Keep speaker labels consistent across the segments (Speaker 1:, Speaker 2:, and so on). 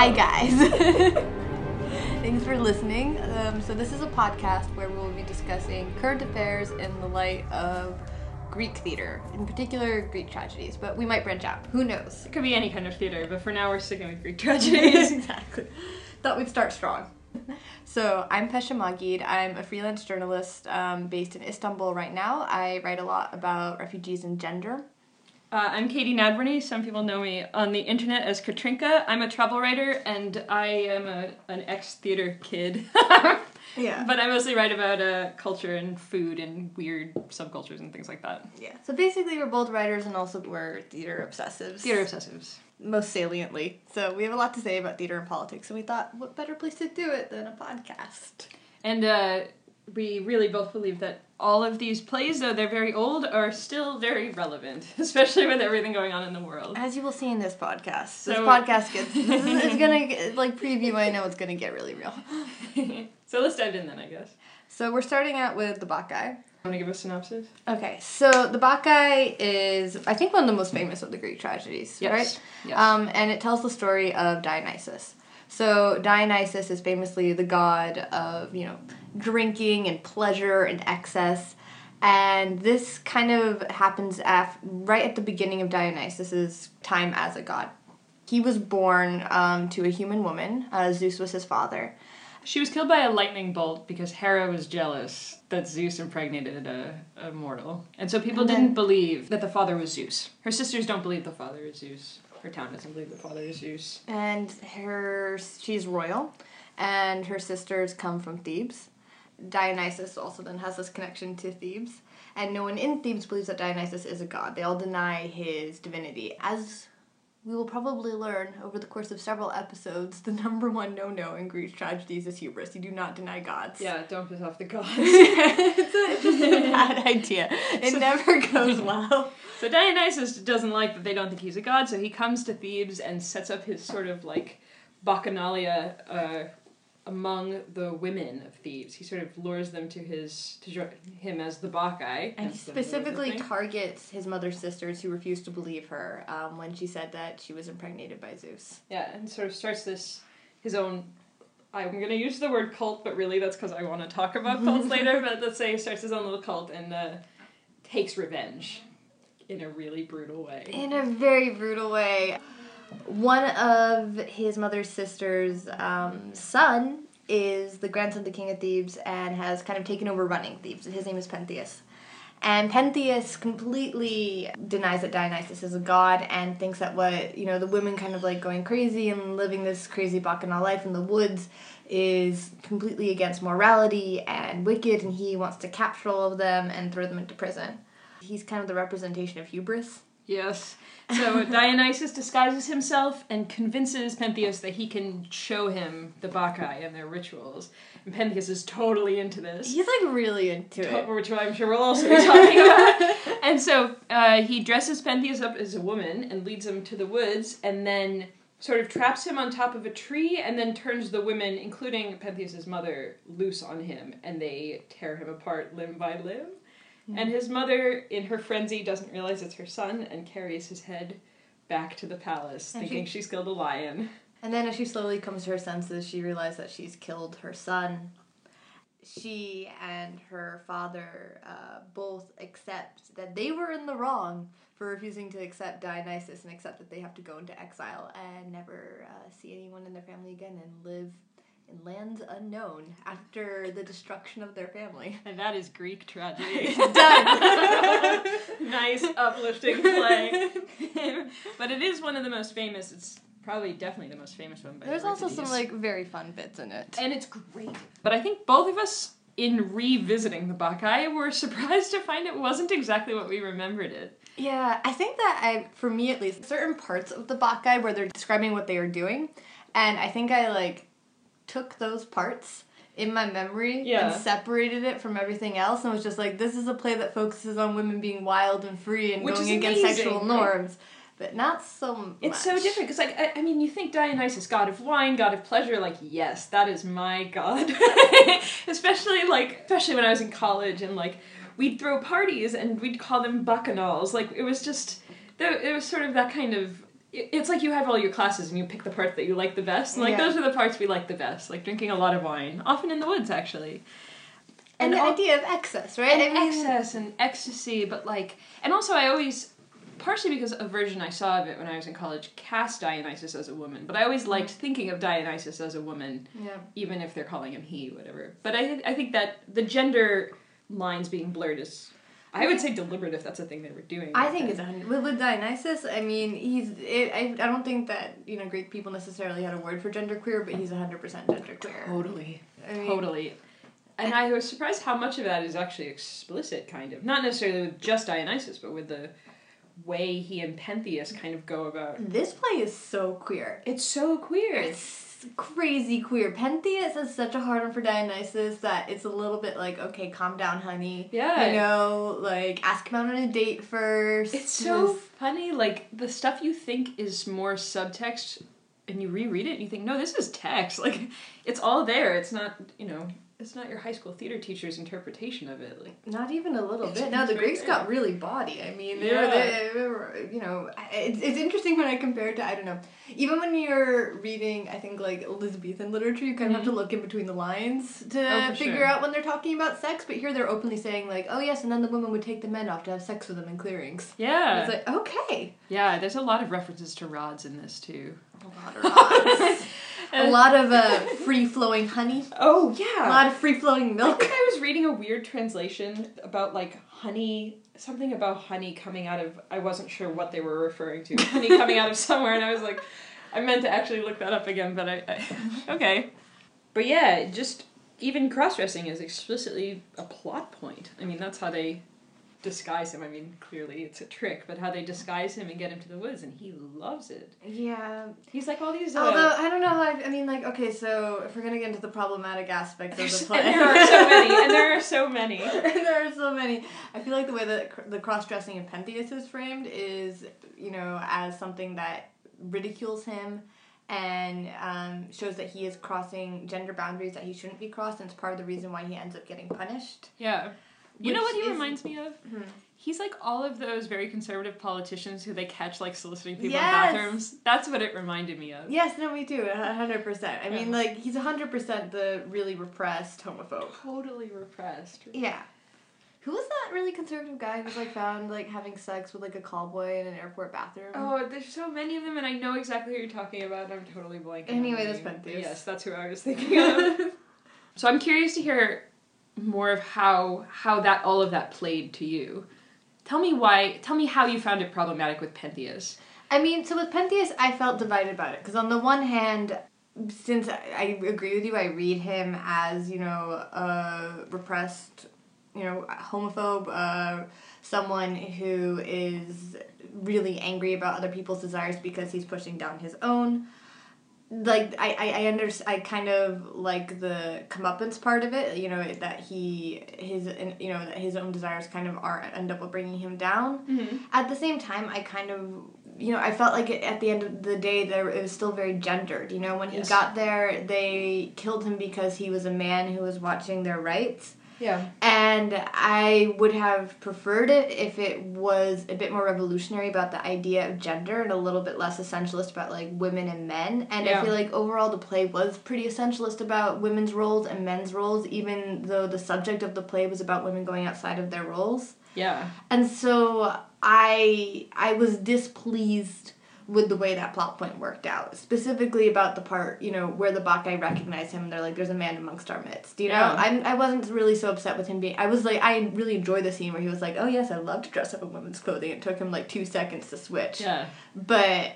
Speaker 1: Hi guys. Thanks for listening. Um, so, this is a podcast where we will be discussing current affairs in the light of Greek theater, in particular Greek tragedies, but we might branch out. Who knows?
Speaker 2: It could be any kind of theater, but for now we're sticking with Greek tragedies.
Speaker 1: exactly. Thought we'd start strong. So, I'm Pesha Magid. I'm a freelance journalist um, based in Istanbul right now. I write a lot about refugees and gender.
Speaker 2: Uh, I'm Katie Nadworny. Some people know me on the internet as Katrinka. I'm a travel writer and I am a, an ex theater kid.
Speaker 1: Yeah.
Speaker 2: But I mostly write about uh, culture and food and weird subcultures and things like that.
Speaker 1: Yeah. So basically, we're both writers and also we're theater obsessives.
Speaker 2: Theater obsessives.
Speaker 1: Most saliently. So we have a lot to say about theater and politics, and we thought, what better place to do it than a podcast?
Speaker 2: And uh, we really both believe that all of these plays, though they're very old, are still very relevant, especially with everything going on in the world.
Speaker 1: As you will see in this podcast, this podcast gets this is, it's gonna like preview. I know it's gonna get really real.
Speaker 2: so let's dive in then, I guess.
Speaker 1: So we're starting out with the Bacchae.
Speaker 2: Want to give a synopsis?
Speaker 1: Okay, so the Bacchae is, I think, one of the most famous of the Greek tragedies,
Speaker 2: Yes,
Speaker 1: right?
Speaker 2: yes.
Speaker 1: Um, and it tells the story of Dionysus. So Dionysus is famously the god of, you know, drinking and pleasure and excess. And this kind of happens af- right at the beginning of Dionysus's time as a god. He was born um, to a human woman. Uh, Zeus was his father.
Speaker 2: She was killed by a lightning bolt because Hera was jealous that Zeus impregnated a, a mortal. And so people
Speaker 1: And then-
Speaker 2: didn't believe that the father was Zeus. Her sisters don't believe the father is Zeus. Her town doesn't believe the father is Zeus.
Speaker 1: and her she's royal and her sisters come from thebes. Dionysus also then has this connection to thebes. And no one in thebes believes that dionysus is a god. They all deny his divinity as we will probably learn over the course of several episodes the number one no-no in greek tragedies is hubris. You do not deny gods.
Speaker 2: Yeah, don't piss off the gods.
Speaker 1: it's, a, it's just a bad idea. It never goes well.
Speaker 2: So Dionysus doesn't like that they don't think he's a god, so he comes to Thebes and sets up his sort of like bacchanalia uh, among the women of Thebes. He sort of lures them to his to join him as the Bacchae.
Speaker 1: And he
Speaker 2: That's the name of the
Speaker 1: specifically targets his mother's sisters who refused to believe her um, when she said that she was impregnated by Zeus.
Speaker 2: Yeah, and sort of starts this his own. I'm gonna use the word cult, but really that's because I want to talk about cults later. But let's say he starts his own little cult and uh, takes revenge in a really brutal way.
Speaker 1: In a very brutal way. One of his mother's sisters' um, son is the grandson of the king of Thebes and has kind of taken over running Thebes. His name is Pentheus. And Pentheus completely denies that Dionysus is a god and thinks that what, you know, the women kind of like going crazy and living this crazy bacchanal life in the woods is completely against morality and wicked, and he wants to capture all of them and throw them into prison. He's kind of the representation of hubris.
Speaker 2: Yes. So Dionysus disguises himself and convinces Pentheus that he can show him the Bacchae and their rituals. And Pentheus is totally into this.
Speaker 1: He's like really into
Speaker 2: To-
Speaker 1: it.
Speaker 2: Which I'm sure we'll also be talking about. and so uh, he dresses Pentheus up as a woman and leads him to the woods, and then sort of traps him on top of a tree, and then turns the women, including Pentheus's mother, loose on him, and they tear him apart limb by limb. And his mother, in her frenzy, doesn't realize it's her son and carries his head back to the palace,
Speaker 1: And
Speaker 2: thinking
Speaker 1: she-
Speaker 2: she's killed a lion.
Speaker 1: And then as she slowly comes to her senses, she realizes that she's killed her son. She and her father uh, both accept that they were in the wrong for refusing to accept Dionysus and accept that they have to go into exile and never uh, see anyone in their family again and live in lands unknown after the destruction of their family.
Speaker 2: And that is Greek tragedy.
Speaker 1: Done.
Speaker 2: nice, uplifting play. but it is one of the most famous. It's probably definitely the most famous one. By
Speaker 1: There's also some like very fun bits in it.
Speaker 2: and it's great. But I think both of us, in revisiting the Bacchae, were surprised to find it wasn't exactly what we remembered it.
Speaker 1: Yeah, I think that I, for me at least, certain parts of the Bacchae where they're describing what they are doing, and I think I like took those parts in my memory
Speaker 2: Yeah.
Speaker 1: and separated it from everything else and was just like, this is a play that focuses on women being wild and free and
Speaker 2: Which
Speaker 1: going against
Speaker 2: amazing,
Speaker 1: sexual
Speaker 2: right?
Speaker 1: norms, but not so much.
Speaker 2: It's so different because, like, I, I mean, you think Dionysus, god of wine, god of pleasure, like, yes, that is my god. especially like, especially when I was in college and like, we'd throw parties and we'd call them bacchanals. Like, it was just, it was sort of that kind of it's like you have all your classes and you pick the parts that you like the best. And like
Speaker 1: Yeah.
Speaker 2: those are the parts we like the best. Like drinking a lot of wine, often in the woods actually.
Speaker 1: And, the
Speaker 2: all-
Speaker 1: idea of excess, right?
Speaker 2: and
Speaker 1: I mean,
Speaker 2: excess and ecstasy, but like, and also I always, partially because a version I saw of it when I was in college cast Dionysus as a woman, but I always mm. liked thinking of Dionysus as a woman,
Speaker 1: Yeah.
Speaker 2: even if they're calling him he, whatever. But I think I think that the gender lines being blurred is, I would say deliberate if that's a thing they were doing.
Speaker 1: I think
Speaker 2: then.
Speaker 1: it's a hundred. With, with Dionysus, I mean, he's. It, I, I don't think that you know Greek people necessarily had a word for genderqueer, but he's hundred percent genderqueer.
Speaker 2: totally.
Speaker 1: I mean,
Speaker 2: Totally. And I was surprised how much of that is actually explicit, kind of. Not necessarily with just Dionysus, but with the way he and Pentheus kind of go about.
Speaker 1: This play is so queer.
Speaker 2: It's so queer.
Speaker 1: It's crazy queer. Pentheus is such a hard one for Dionysus that it's a little bit like, okay, calm down, honey.
Speaker 2: Yeah.
Speaker 1: You know, like ask him out on a date first.
Speaker 2: It's so funny. Like the stuff you think is more subtext, and you reread it and you think, no, this is text. Like it's all there. It's not, you know, it's not your high school theater teacher's interpretation of it. Like
Speaker 1: Not even a little bit. Now the Greeks got really baudy. I mean, they were, they, they were, you know, it's, it's interesting when I compare it to I don't know. Even when you're reading, I think like Elizabethan literature, you kind of have to look in between the lines to
Speaker 2: Mm-hmm. Oh,
Speaker 1: figure
Speaker 2: sure.
Speaker 1: out when they're talking about sex. But here they're openly saying like, oh yes, and then the women would take the men off to have sex with them in clearings.
Speaker 2: yeah,
Speaker 1: It's like okay,
Speaker 2: yeah. There's a lot of references to rods in this too.
Speaker 1: a lot of rods. a lot of uh, free flowing honey,
Speaker 2: Oh yeah.
Speaker 1: a lot of free flowing
Speaker 2: I
Speaker 1: milk.
Speaker 2: think I was reading a weird translation about like honey, something about honey coming out of. I wasn't sure what they were referring to. Honey coming out of somewhere, and I was like, I meant to actually look that up again, but I, I okay. But yeah, just even cross dressing is explicitly a plot point. I mean, that's how they disguise him. I mean, clearly it's a trick, but how they disguise him and get him to the woods, and he loves it.
Speaker 1: Yeah,
Speaker 2: He's like all these. Uh,
Speaker 1: Although I don't know how I, I mean, like okay, so if we're gonna get into the problematic aspects of the play,
Speaker 2: there are so many, and there are so many.
Speaker 1: there are so many. I feel like the way that cr- the cross dressing of Pentheus is framed is, you know, as something that ridicules him and um, shows that he is crossing gender boundaries that he shouldn't be crossed, and it's part of the reason why he ends up getting punished.
Speaker 2: Yeah. You know what he
Speaker 1: is-
Speaker 2: reminds me of?
Speaker 1: Hmm.
Speaker 2: He's like all of those very conservative politicians who they catch like soliciting people
Speaker 1: Yes.
Speaker 2: in bathrooms. That's what it reminded me of.
Speaker 1: Yes, no, me too, a hundred percent. I mean, like he's a hundred percent the really repressed homophobe.
Speaker 2: Totally repressed.
Speaker 1: Yeah. Who was that really conservative guy who was like found like having sex with like a call boy in an airport bathroom?
Speaker 2: Oh, there's so many of them, and I know exactly who you're talking about. and I'm totally blanking.
Speaker 1: Anyway, that's Pentheus.
Speaker 2: Yes, that's who I was thinking of. so I'm curious to hear more of how how that all of that played to you. Tell me why. Tell me how you found it problematic with Pentheus.
Speaker 1: I mean, so with Pentheus, I felt divided about it because on the one hand, since I, I agree with you, I read him as you know a repressed, you know, homophobe, uh, someone who is really angry about other people's desires because he's pushing down his own. Like I, I, I under, I kind of like the comeuppance part of it. You know that he his you know that his own desires kind of are end up bringing him down
Speaker 2: Mm-hmm.
Speaker 1: at the same time i kind of you know i felt like it, at the end of the day there it was still very gendered you know when
Speaker 2: Yes.
Speaker 1: he got there they killed him because he was a man who was watching their rights
Speaker 2: Yeah.
Speaker 1: and i would have preferred it if it was a bit more revolutionary about the idea of gender and a little bit less essentialist about like women and men and
Speaker 2: Yeah.
Speaker 1: i feel like overall the play was pretty essentialist about women's roles and men's roles even though the subject of the play was about women going outside of their roles
Speaker 2: Yeah.
Speaker 1: and so I I was displeased with the way that plot point worked out. Specifically about the part, you know, where the Bacchae recognize him and they're like, there's a man amongst our midst. You know?
Speaker 2: Yeah.
Speaker 1: I'm I wasn't really so upset with him being I was like I really enjoyed the scene where he was like, Oh yes, I love to dress up in women's clothing. It took him like two seconds to switch.
Speaker 2: Yeah.
Speaker 1: But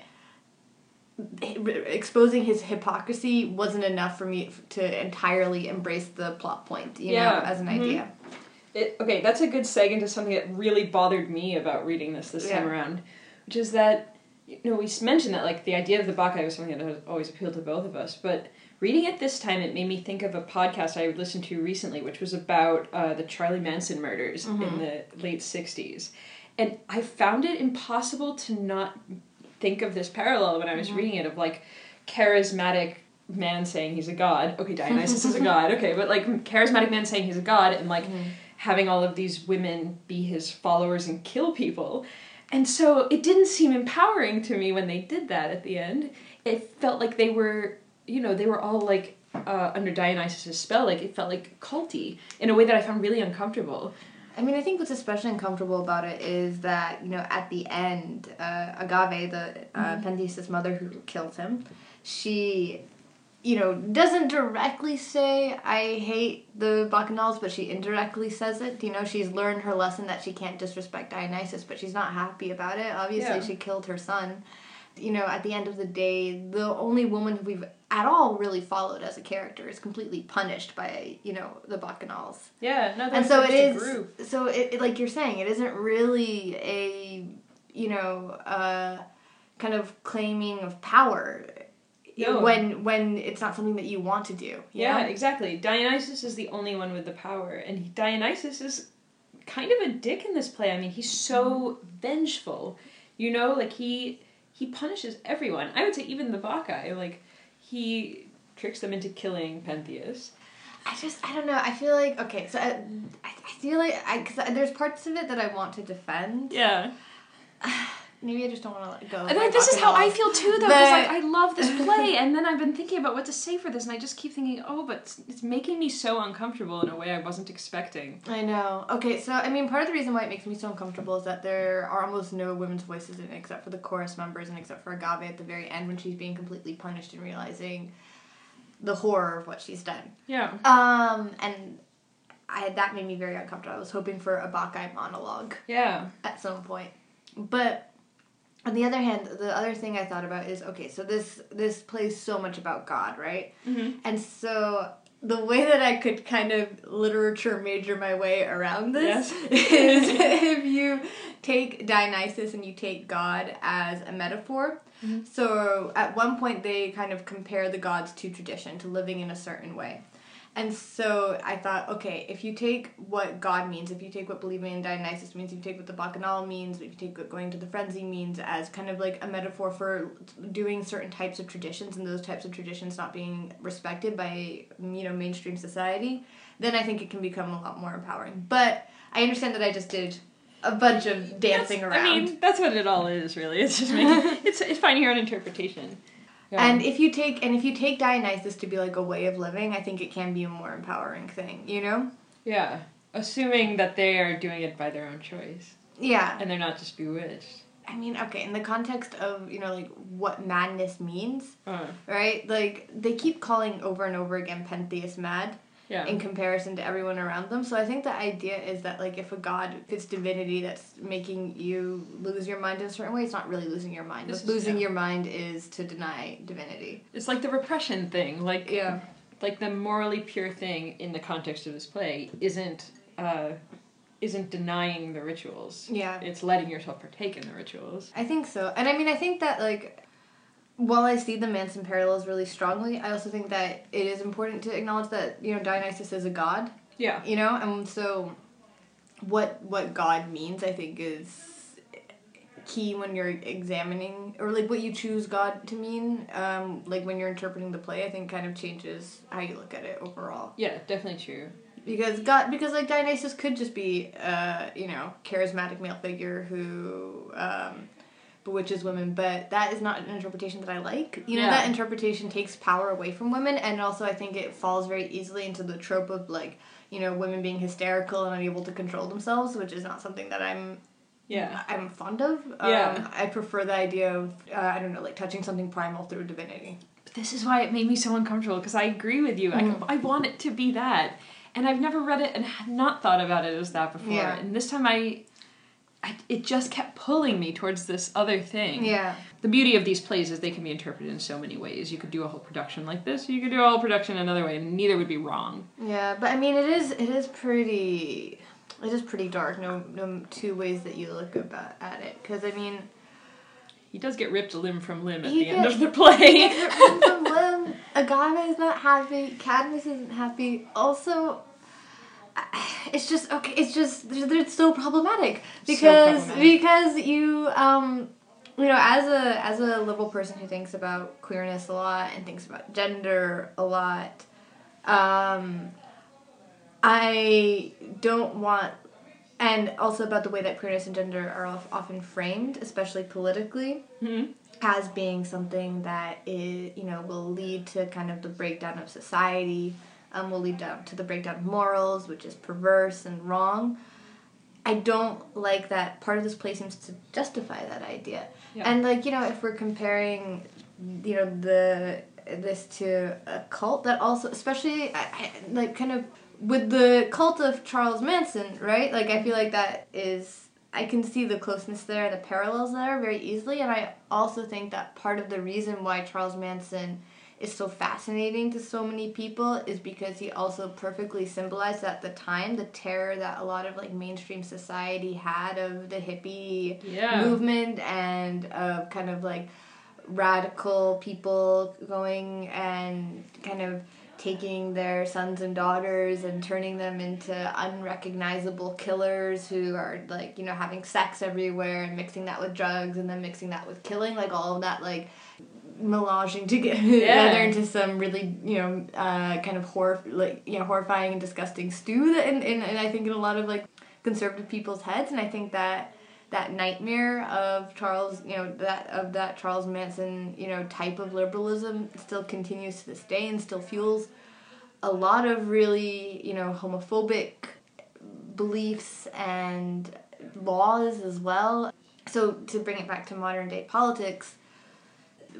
Speaker 1: exposing his hypocrisy wasn't enough for me to entirely embrace the plot point, you
Speaker 2: Yeah.
Speaker 1: know, as an
Speaker 2: Mhm.
Speaker 1: idea.
Speaker 2: It, okay, that's a good seg into something that really bothered me about reading this this time around, which is that you know we mentioned that like the idea of the Bacchae was something that has always appealed to both of us, but reading it this time it made me think of a podcast I listened to recently, which was about uh, the Charlie Manson murders in mm-hmm. the late '60s, and I found it impossible to not think of this parallel when I was mm-hmm. reading it of like charismatic man saying he's a god. Okay, Dionysus is a god. Okay, but like charismatic man saying he's a god and like mm-hmm. having all of these women be his followers and kill people. And so it didn't seem empowering to me when they did that at the end. It felt like they were, you know, they were all like uh, under Dionysus' spell. Like it felt like culty in a way that I found really uncomfortable.
Speaker 1: I mean, I think what's especially uncomfortable about it is that you know at the end, uh, Agave, the uh,
Speaker 2: Mhm.
Speaker 1: Pentheus' mother who kills him, she, you know, doesn't directly say I hate the Bacchanals, but she indirectly says it. You know, she's learned her lesson that she can't disrespect Dionysus, but she's not happy about it. Obviously,
Speaker 2: Yeah.
Speaker 1: she killed her son. You know, at the end of the day, the only woman we've at all really followed as a character is completely punished by you know the Bacchanals
Speaker 2: Yeah, no,
Speaker 1: and so it is
Speaker 2: group.
Speaker 1: so it, it- like you're saying it isn't really a you know uh kind of claiming of power
Speaker 2: No.
Speaker 1: when when it's not something that you want to do
Speaker 2: Yeah,
Speaker 1: know?
Speaker 2: exactly. Dionysus is the only one with the power, and he, Dionysus is kind of a dick in this play. I mean, he's so mm-hmm. vengeful. You know, like he he punishes everyone. I would say even the Bacchae, like he tricks them into killing Pentheus.
Speaker 1: i just i don't know i feel like okay so i, I I feel like i because there's parts of it that i want to defend
Speaker 2: Yeah,
Speaker 1: maybe i just don't want to let go
Speaker 2: and I, this is how I feel too, though. Because like I love this play, and then I've been thinking about what to say for this, and I just keep thinking, oh, but it's, it's making me so uncomfortable in a way I wasn't expecting.
Speaker 1: I know. Okay, so I mean, part of the reason why it makes me so uncomfortable is that there are almost no women's voices in it except for the chorus members and except for Agave at the very end when she's being completely punished and realizing the horror of what she's done.
Speaker 2: Yeah.
Speaker 1: Um, and I that made me very uncomfortable. I was hoping for a Bacchae monologue
Speaker 2: Yeah.
Speaker 1: at some point, but on the other hand, the other thing I thought about is okay. So this this plays so much about God, right?
Speaker 2: Mm-hmm.
Speaker 1: And so the way that I could kind of literature major my way around this is if you take Dionysus and you take God as a metaphor.
Speaker 2: Mhm.
Speaker 1: So at one point they kind of compare the gods to tradition, to living in a certain way. And so I thought, okay, if you take what God means, if you take what believing in Dionysus means, if you take what the Bacchanal means, if you take what going to the frenzy means as kind of like a metaphor for doing certain types of traditions and those types of traditions not being respected by, you know, mainstream society, then I think it can become a lot more empowering. But I understand that I just did a bunch of dancing
Speaker 2: That's-
Speaker 1: around.
Speaker 2: I mean, that's what it all is, really. It's just making it's it's finding your own interpretation. Yeah.
Speaker 1: And if you take and if you take Dionysus to be like a way of living, I think it can be a more empowering thing, you know?
Speaker 2: yeah, assuming that they are doing it by their own choice
Speaker 1: Yeah.
Speaker 2: and they're not just bewitched.
Speaker 1: I mean, okay, in the context of, you know, like what madness means,
Speaker 2: Uh,
Speaker 1: right? Like they keep calling over and over again Pentheus mad
Speaker 2: yeah.
Speaker 1: in comparison to everyone around them. So I think the idea is that like if a god, if it's divinity that's making you lose your mind in a certain way, it's not really losing your mind.
Speaker 2: Is-
Speaker 1: losing
Speaker 2: yeah.
Speaker 1: your mind is to deny divinity.
Speaker 2: It's like the repression thing. Like
Speaker 1: Yeah.
Speaker 2: like the morally pure thing in the context of this play isn't uh, isn't denying the rituals.
Speaker 1: Yeah.
Speaker 2: It's letting yourself partake in the rituals.
Speaker 1: I think so. And I mean, I think that, like, while I see the Manson parallels really strongly, I also think that it is important to acknowledge that, you know, Dionysus is a god,
Speaker 2: Yeah.
Speaker 1: you know? And so what what God means, I think, is key when you're examining, or, like, what you choose God to mean, um, like, when you're interpreting the play, I think kind of changes how you look at it overall
Speaker 2: Yeah, definitely true.
Speaker 1: because God, because like Dionysus could just be, uh, you know, charismatic male figure who um, bewitches women, but that is not an interpretation that I like. You know,
Speaker 2: Yeah.
Speaker 1: that interpretation takes power away from women, and also I think it falls very easily into the trope of like, you know, women being hysterical and unable to control themselves, which is not something that I'm.
Speaker 2: Yeah.
Speaker 1: I'm fond of.
Speaker 2: Yeah.
Speaker 1: Um, I prefer the idea of uh, I don't know, like touching something primal through divinity.
Speaker 2: This is why it made me so uncomfortable because I agree with you.
Speaker 1: Mm.
Speaker 2: I, I want it to be that. And I've never read it and not thought about it as that before.
Speaker 1: Yeah.
Speaker 2: And this time I, I it just kept pulling me towards this other thing.
Speaker 1: Yeah.
Speaker 2: The beauty of these plays is they can be interpreted in so many ways. You could do a whole production like this, you could do a whole production another way, and neither would be wrong.
Speaker 1: Yeah, but I mean, it is it is pretty it is pretty dark. No, no two ways that you look about at it. Because I mean,
Speaker 2: He does get ripped limb from limb at
Speaker 1: He
Speaker 2: the end of the play.
Speaker 1: from Lim, Agave is not happy. Cadmus isn't happy. Also. It's just okay. It's just they're, they're so problematic because
Speaker 2: problematic.
Speaker 1: because you um you know as a as a liberal person who thinks about queerness a lot and thinks about gender a lot um I don't want and also about the way that queerness and gender are often framed, especially politically,
Speaker 2: Mhm.
Speaker 1: as being something that is you know will lead to kind of the breakdown of society, um, will lead down to the breakdown of morals, which is perverse and wrong. I don't like that part of this play seems to justify that idea.
Speaker 2: Yeah.
Speaker 1: And like you know, if we're comparing, you know, the this to a cult that also, especially I, I, like kind of with the cult of Charles Manson, right? Like I feel like that is I can see the closeness there, the parallels there very easily, and I also think that part of the reason why Charles Manson is so fascinating to so many people is because he also perfectly symbolized at the time the terror that a lot of like mainstream society had of the hippie
Speaker 2: Yeah.
Speaker 1: movement and of kind of like radical people going and kind of taking their sons and daughters and turning them into unrecognizable killers who are like you know having sex everywhere and mixing that with drugs and then mixing that with killing like all of that like melaging together
Speaker 2: Yeah.
Speaker 1: into some really you know uh, kind of horror like you know horrifying and disgusting stew that and, and, and I think in a lot of like conservative people's heads and I think that that nightmare of Charles you know that of that Charles Manson you know type of liberalism still continues to this day and still fuels a lot of really you know homophobic beliefs and laws as well so to bring it back to modern day politics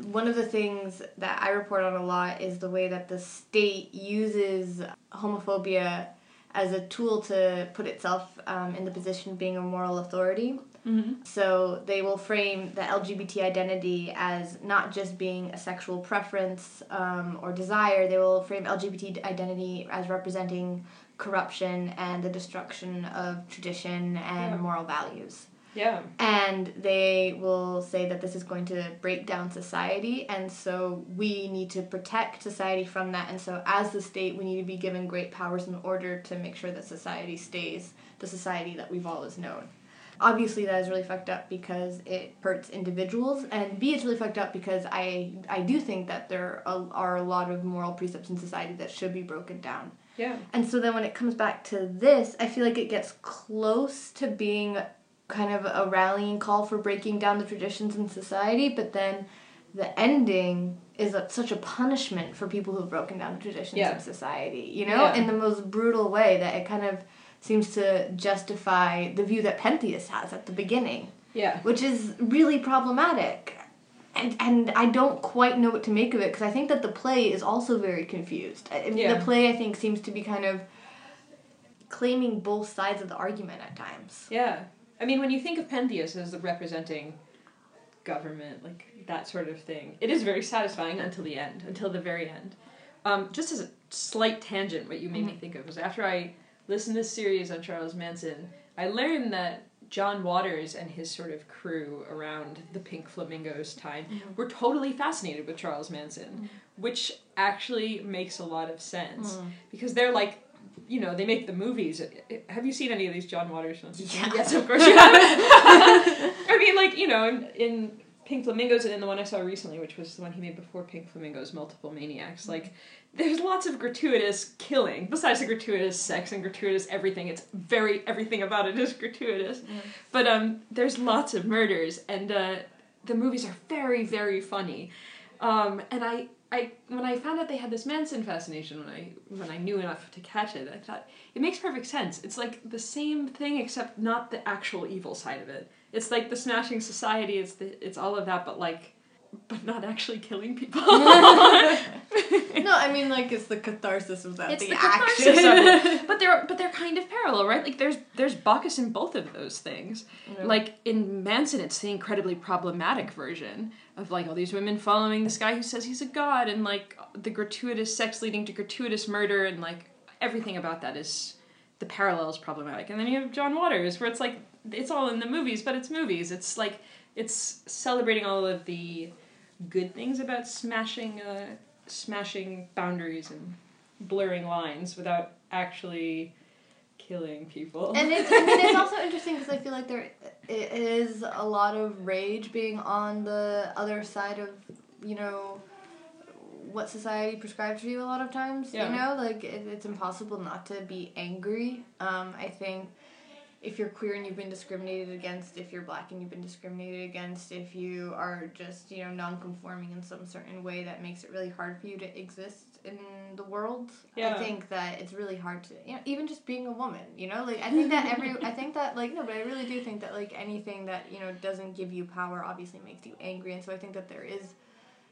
Speaker 1: one of the things that I report on a lot is the way that the state uses homophobia as a tool to put itself um, in the position of being a moral authority.
Speaker 2: Mm-hmm.
Speaker 1: So they will frame the LGBT identity as not just being a sexual preference um, or desire, they will frame LGBT identity as representing corruption and the destruction of tradition and
Speaker 2: Yeah.
Speaker 1: moral values
Speaker 2: Yeah.
Speaker 1: and they will say that this is going to break down society and so we need to protect society from that and so as the state we need to be given great powers in order to make sure that society stays the society that we've always known obviously that is really fucked up because it hurts individuals and b it's really fucked up because i i do think that there are, are a lot of moral precepts in society that should be broken down
Speaker 2: Yeah.
Speaker 1: and so then when it comes back to this, I feel like it gets close to being kind of a rallying call for breaking down the traditions in society, but then the ending is a, such a punishment for people who have broken down the traditions
Speaker 2: Yeah.
Speaker 1: of society, you know,
Speaker 2: Yeah.
Speaker 1: in the most brutal way that it kind of seems to justify the view that Pentheus has at the beginning
Speaker 2: Yeah.
Speaker 1: which is really problematic. And, and I don't quite know what to make of it because I think that the play is also very confused. I mean,
Speaker 2: Yeah.
Speaker 1: The play, I think, seems to be kind of claiming both sides of the argument at times.
Speaker 2: Yeah. I mean, when you think of Pentheus as representing government, like that sort of thing, it is very satisfying until the end, until the very end. Um, just as a slight tangent, what you made me mm-hmm. think of was after I listened to this series on Charles Manson, I learned that John Waters and his sort of crew around the Pink Flamingos time mm-hmm. were totally fascinated with Charles Manson, mm-hmm. which actually makes a lot of sense because they're like, you know, they make the movies. Have you seen any of these John Waters films?
Speaker 1: Yeah.
Speaker 2: Yes, of course you have. I mean, like you know, in, in Pink Flamingos and in the one I saw recently, which was the one he made before Pink Flamingos, Multiple Maniacs. Like, there's lots of gratuitous killing. Besides the gratuitous sex and gratuitous everything, it's very everything about it is gratuitous. But um, there's lots of murders, and uh, the movies are very very funny. Um, and I, I when I found out they had this Manson fascination, when I when I knew enough to catch it, I thought it makes perfect sense. It's like the same thing except not the actual evil side of it. It's like the smashing society. It's the it's all of that, but like, but not actually killing people.
Speaker 1: no, I mean, like, it's the catharsis of that.
Speaker 2: it's
Speaker 1: the,
Speaker 2: the
Speaker 1: action.
Speaker 2: catharsis of it. But they're but they're kind of parallel, right? Like there's there's Bacchus in both of those things.
Speaker 1: Yeah.
Speaker 2: Like in Manson, it's the incredibly problematic version of like all these women following this guy who says he's a god, and like the gratuitous sex leading to gratuitous murder, and like everything about that is the parallel is problematic. And then you have John Waters, where it's like it's all in the movies, but it's movies. It's like it's celebrating all of the good things about smashing uh, smashing boundaries and blurring lines without actually killing people.
Speaker 1: And it's, I mean, it's also interesting because I feel like there i- a lot of rage being on the other side of, you know, what society prescribes for you a lot of times.
Speaker 2: Yeah.
Speaker 1: You know, like it, it's impossible not to be angry. Um, I think if you're queer and you've been discriminated against, if you're black and you've been discriminated against, if you are just, you know, non-conforming in some certain way that makes it really hard for you to exist in the world.
Speaker 2: Yeah.
Speaker 1: I think that it's really hard to, you know, even just being a woman, you know, like I think that every, I think that like no, but I really do think that like anything that you know doesn't give you power obviously makes you angry, and so I think that there is.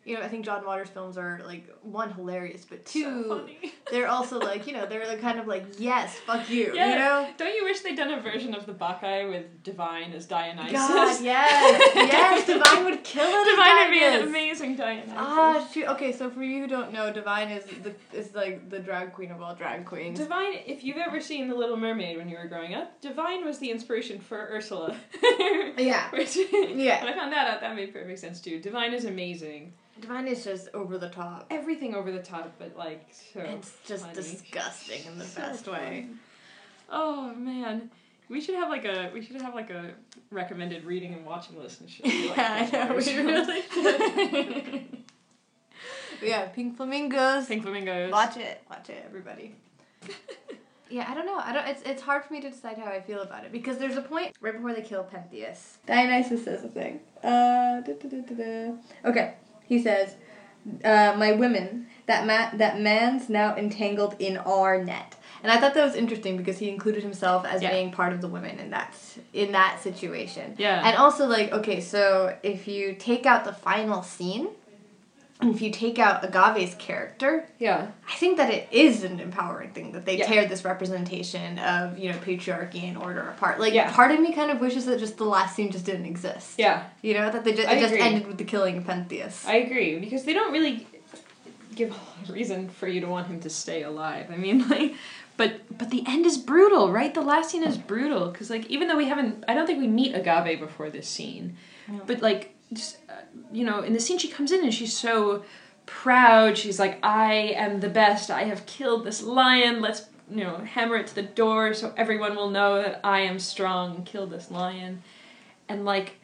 Speaker 1: You know, I think John Waters films are like one hilarious, but two,
Speaker 2: So funny.
Speaker 1: they're also like you know they're the kind of like yes, fuck you,
Speaker 2: Yeah.
Speaker 1: you know.
Speaker 2: Don't you wish they'd done a version of the Bacchae with Divine as Dionysus?
Speaker 1: God, yes, yes, Divine would kill it.
Speaker 2: Divine would be an amazing Dionysus.
Speaker 1: Ah, shoot. Okay, so for you who don't know, Divine is the is like the drag queen of all drag queens.
Speaker 2: Divine, if you've ever seen The Little Mermaid when you were growing up, Divine was the inspiration for Ursula.
Speaker 1: Yeah.
Speaker 2: Which,
Speaker 1: Yeah.
Speaker 2: When I found that out, that made perfect sense too. Divine is amazing.
Speaker 1: Divine is just over the top.
Speaker 2: Everything over the top, but like so.
Speaker 1: It's just
Speaker 2: funny.
Speaker 1: disgusting in the
Speaker 2: So
Speaker 1: best way.
Speaker 2: Oh man. We should have like a we should have like a recommended reading and watching list and shit. Like
Speaker 1: yeah, I know. We really should. yeah, Pink Flamingos.
Speaker 2: Pink flamingos.
Speaker 1: Watch it. Watch it, everybody. yeah, I don't know. I don't. It's it's hard for me to decide how I feel about it because there's a point right before they kill Pentheus. Dionysus says a thing. Uh, da, da, da, da, da. Okay, he says, uh, "My women, that ma- that man's now entangled in our net." And I thought that was interesting because he included himself as
Speaker 2: Yeah.
Speaker 1: being part of the women in that in that situation.
Speaker 2: Yeah.
Speaker 1: And also like okay, so if you take out the final scene, and if you take out Agave's character,
Speaker 2: yeah.
Speaker 1: I think that it is an empowering thing that they
Speaker 2: Yeah.
Speaker 1: tear this representation of you know patriarchy and order apart. Like
Speaker 2: Yeah.
Speaker 1: part of me kind of wishes that just the last scene just didn't exist.
Speaker 2: Yeah.
Speaker 1: You know that they just it just ended with the killing of Pentheus.
Speaker 2: I agree because they don't really give a reason for you to want him to stay alive. I mean, like, but but the end is brutal, right? The last scene is brutal because like even though we haven't, I don't think we meet Agave before this scene, but like just you know, in the scene she comes in and she's so proud. She's like, I am the best. I have killed this lion. Let's you know hammer it to the door so everyone will know that I am strong and kill this lion, and like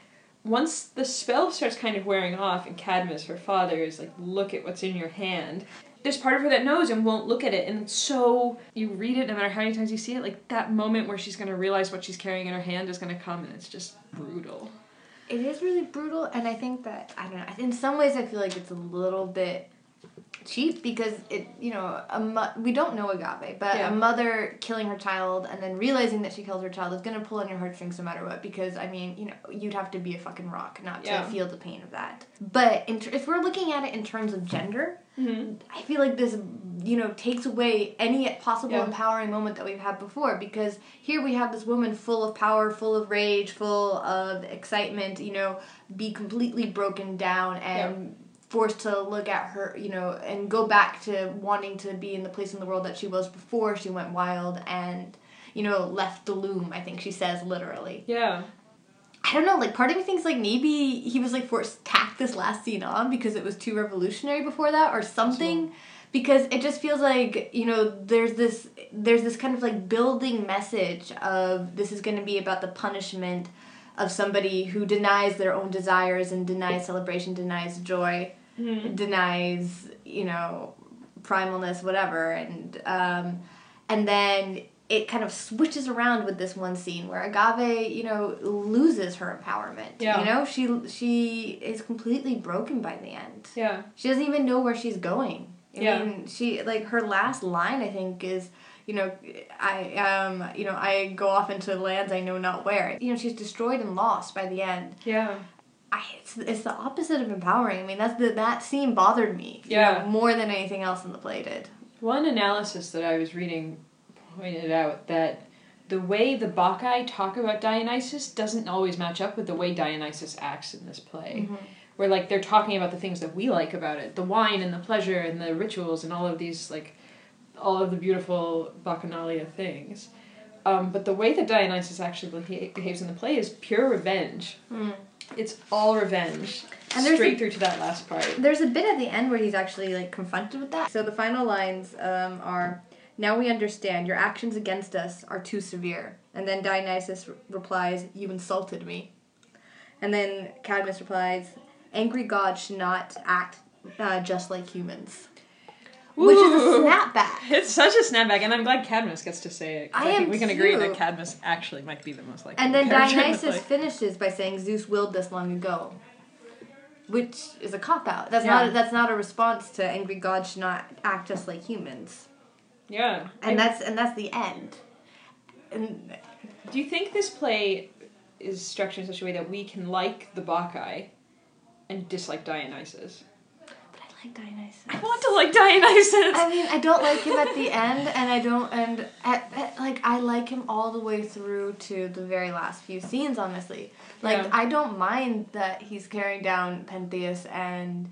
Speaker 2: once the spell starts kind of wearing off and Cadmus, her father, is like, look at what's in your hand. There's part of her that knows and won't look at it, and so you read it no matter how many times you see it, like that moment where she's gonna realize what she's carrying in her hand is gonna come, and it's just brutal.
Speaker 1: It is really brutal, and I think that I don't know. In some ways, I feel like it's a little bit cheap because it, you know, a mo- we don't know Agave, but
Speaker 2: Yeah.
Speaker 1: a mother killing her child and then realizing that she killed her child is gonna pull on your heartstrings no matter what. Because I mean, you know, you'd have to be a fucking rock not to
Speaker 2: Yeah.
Speaker 1: feel the pain of that. But in ter- if we're looking at it in terms of gender,
Speaker 2: Mm-hmm.
Speaker 1: I feel like this, you know, takes away any possible
Speaker 2: Yeah.
Speaker 1: empowering moment that we've had before because here we have this woman full of power, full of rage, full of excitement, you know, be completely broken down and forced to look at her, you know, and go back to wanting to be in the place in the world that she was before she went wild and, you know, left the loom, I think she says literally.
Speaker 2: Yeah.
Speaker 1: I don't know, like part of me thinks like maybe he was like forced to tack this last scene on because it was too revolutionary before that or something. Because it just feels like, you know, there's this there's this kind of like building message of this is gonna be about the punishment of somebody who denies their own desires and denies celebration, denies joy,
Speaker 2: Mm-hmm.
Speaker 1: denies, you know, primalness, whatever, and um and then it kind of switches around with this one scene where Agave, you know, loses her empowerment.
Speaker 2: Yeah.
Speaker 1: You know, she she is completely broken by the end.
Speaker 2: Yeah.
Speaker 1: She doesn't even know where she's going. I
Speaker 2: Yeah.
Speaker 1: mean, she like her last line I think is, you know, I um, you know, I go off into lands I know not where. You know, she's destroyed and lost by the end.
Speaker 2: Yeah.
Speaker 1: I, it's, it's the opposite of empowering. I mean, that's the that scene bothered me.
Speaker 2: Yeah.
Speaker 1: know, more than anything else in the play did.
Speaker 2: One analysis that I was reading pointed out that the way the Bacchae talk about Dionysus doesn't always match up with the way Dionysus acts in this play.
Speaker 1: Mm-hmm.
Speaker 2: Where like they're talking about the things that we like about it, the wine and the pleasure and the rituals and all of these like all of the beautiful bacchanalia things. Um, but the way that Dionysus actually beha- behaves in the play is pure revenge.
Speaker 1: Mm.
Speaker 2: It's all revenge.
Speaker 1: And
Speaker 2: straight
Speaker 1: a-
Speaker 2: through to that last part.
Speaker 1: There's a bit at the end where he's actually like confronted with that. So the final lines um, are, "Now we understand your actions against us are too severe." And then Dionysus re- replies, "You insulted me." And then Cadmus replies, "Angry gods should not act uh, just like humans." which is a snapback.
Speaker 2: It's such a snapback, and I'm glad Cadmus gets to say it.
Speaker 1: I
Speaker 2: I, think we can agree that Cadmus actually might be the most likely.
Speaker 1: And then Dionysus
Speaker 2: play.
Speaker 1: finishes by saying Zeus willed this long ago. Which is a cop out. That's
Speaker 2: Yeah.
Speaker 1: not that's not a response to angry gods should not act just like humans.
Speaker 2: Yeah,
Speaker 1: And that's and that's the end. And
Speaker 2: Do you think this play is structured in such a way that we can like the Bacchae and dislike Dionysus?
Speaker 1: but I like Dionysus.
Speaker 2: I want to like Dionysus.
Speaker 1: I mean, I don't like him at the end, and I don't, and at, at, like I like him all the way through to the very last few scenes. Honestly, like
Speaker 2: Yeah.
Speaker 1: I don't mind that he's carrying down Pentheus and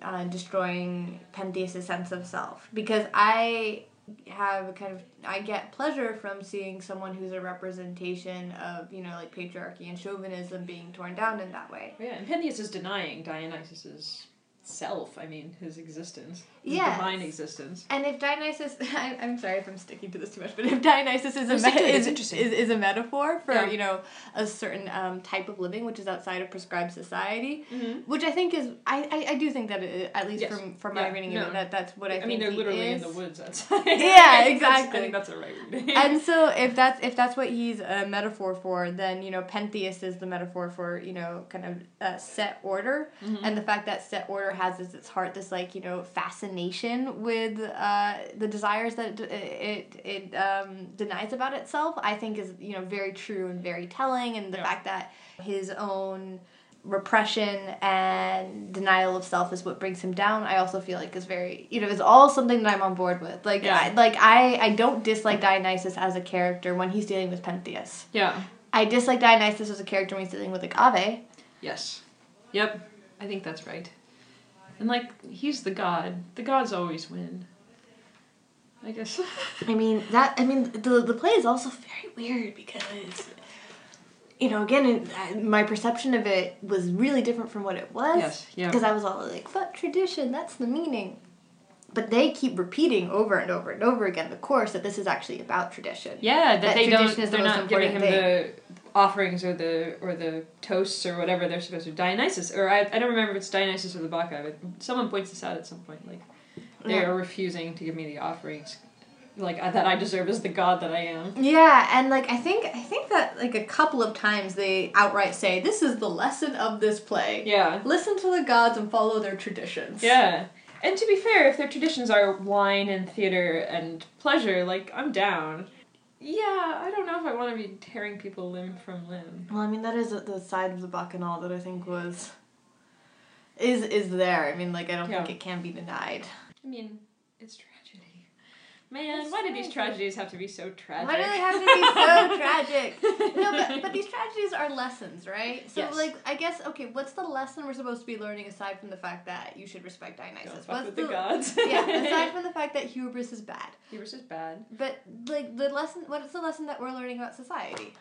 Speaker 1: uh, destroying Pentheus' sense of self because I have a kind of I get pleasure from seeing someone who's a representation of you know like patriarchy and chauvinism being torn down in that way.
Speaker 2: yeah, and Pentheus is denying Dionysus's self. I mean, his existence,
Speaker 1: Yes.
Speaker 2: divine existence.
Speaker 1: And if Dionysus, I, I'm sorry if I'm sticking to this too much, but if Dionysus is a me-
Speaker 2: to it, it's
Speaker 1: is, is, is a metaphor for
Speaker 2: Yeah.
Speaker 1: you know a certain um, type of living which is outside of prescribed society,
Speaker 2: Mm-hmm.
Speaker 1: which I think is I, I, I do think that it, at least
Speaker 2: Yes.
Speaker 1: from from my reading
Speaker 2: no.
Speaker 1: it that that's what I,
Speaker 2: I,
Speaker 1: think
Speaker 2: mean, they're literally
Speaker 1: is.
Speaker 2: in the woods outside.
Speaker 1: Yeah,
Speaker 2: that's-
Speaker 1: exactly.
Speaker 2: I think that's a right reading.
Speaker 1: and so if that's if that's what he's a metaphor for, then you know Pentheus is the metaphor for you know kind of uh, set order,
Speaker 2: Mhm.
Speaker 1: and the fact that set order has as its heart this like you know fascination with uh, the desires that it it, um, denies about itself, I think is you know very true and very telling, and the
Speaker 2: Yeah.
Speaker 1: fact that his own repression and denial of self is what brings him down i also feel like is very you know is all something that i'm on board with like
Speaker 2: Yeah.
Speaker 1: I, like i i don't dislike dionysus as a character when he's dealing with pentheus
Speaker 2: yeah.
Speaker 1: i dislike dionysus as a character when he's dealing with agave
Speaker 2: Yes. Yep. I think that's right. And like he's the god. The gods always win. I guess.
Speaker 1: i mean that i mean the the play is also very weird because you know again it, my perception of it was really different from what it was
Speaker 2: yes. Yeah.
Speaker 1: because I was all like, "Fuck tradition, that's the meaning." But they keep repeating over and over and over again the course that this is actually about tradition.
Speaker 2: Yeah, that,
Speaker 1: that
Speaker 2: they
Speaker 1: tradition
Speaker 2: don't.
Speaker 1: the
Speaker 2: They're not giving him
Speaker 1: important
Speaker 2: the offerings or the or the toasts or whatever they're supposed to. Dionysus, or I, I don't remember if it's Dionysus or the Bacchae, but someone points this out at some point. Like they
Speaker 1: Yeah.
Speaker 2: are refusing to give me the offerings, like uh, that I deserve as the god that I am.
Speaker 1: Yeah, and like I think I think that like a couple of times they outright say this is the lesson of this play.
Speaker 2: Yeah.
Speaker 1: Listen to the gods and follow their traditions.
Speaker 2: Yeah. And to be fair, if their traditions are wine and theater and pleasure, like I'm down. Yeah, I don't know if I want to be tearing people limb from limb.
Speaker 1: Well, I mean that is the side of the bacchanal that I think was is is there. I mean, like I don't think it can be denied.
Speaker 2: I mean, it's tragedy. Man,
Speaker 1: It's
Speaker 2: why do these tragedies have to be so tragic?
Speaker 1: Why do they have to be so tragic? No, but, but these tragedies are lessons, right? So,
Speaker 2: Yes.
Speaker 1: like, I guess, okay, what's the lesson we're supposed to be learning aside from the fact that you should respect
Speaker 2: Don't
Speaker 1: Dionysus?
Speaker 2: fuck
Speaker 1: What's
Speaker 2: with the, gods.
Speaker 1: yeah, aside from the fact that hubris is bad.
Speaker 2: Hubris is bad.
Speaker 1: But, like, the lesson, what is the lesson that we're learning about society?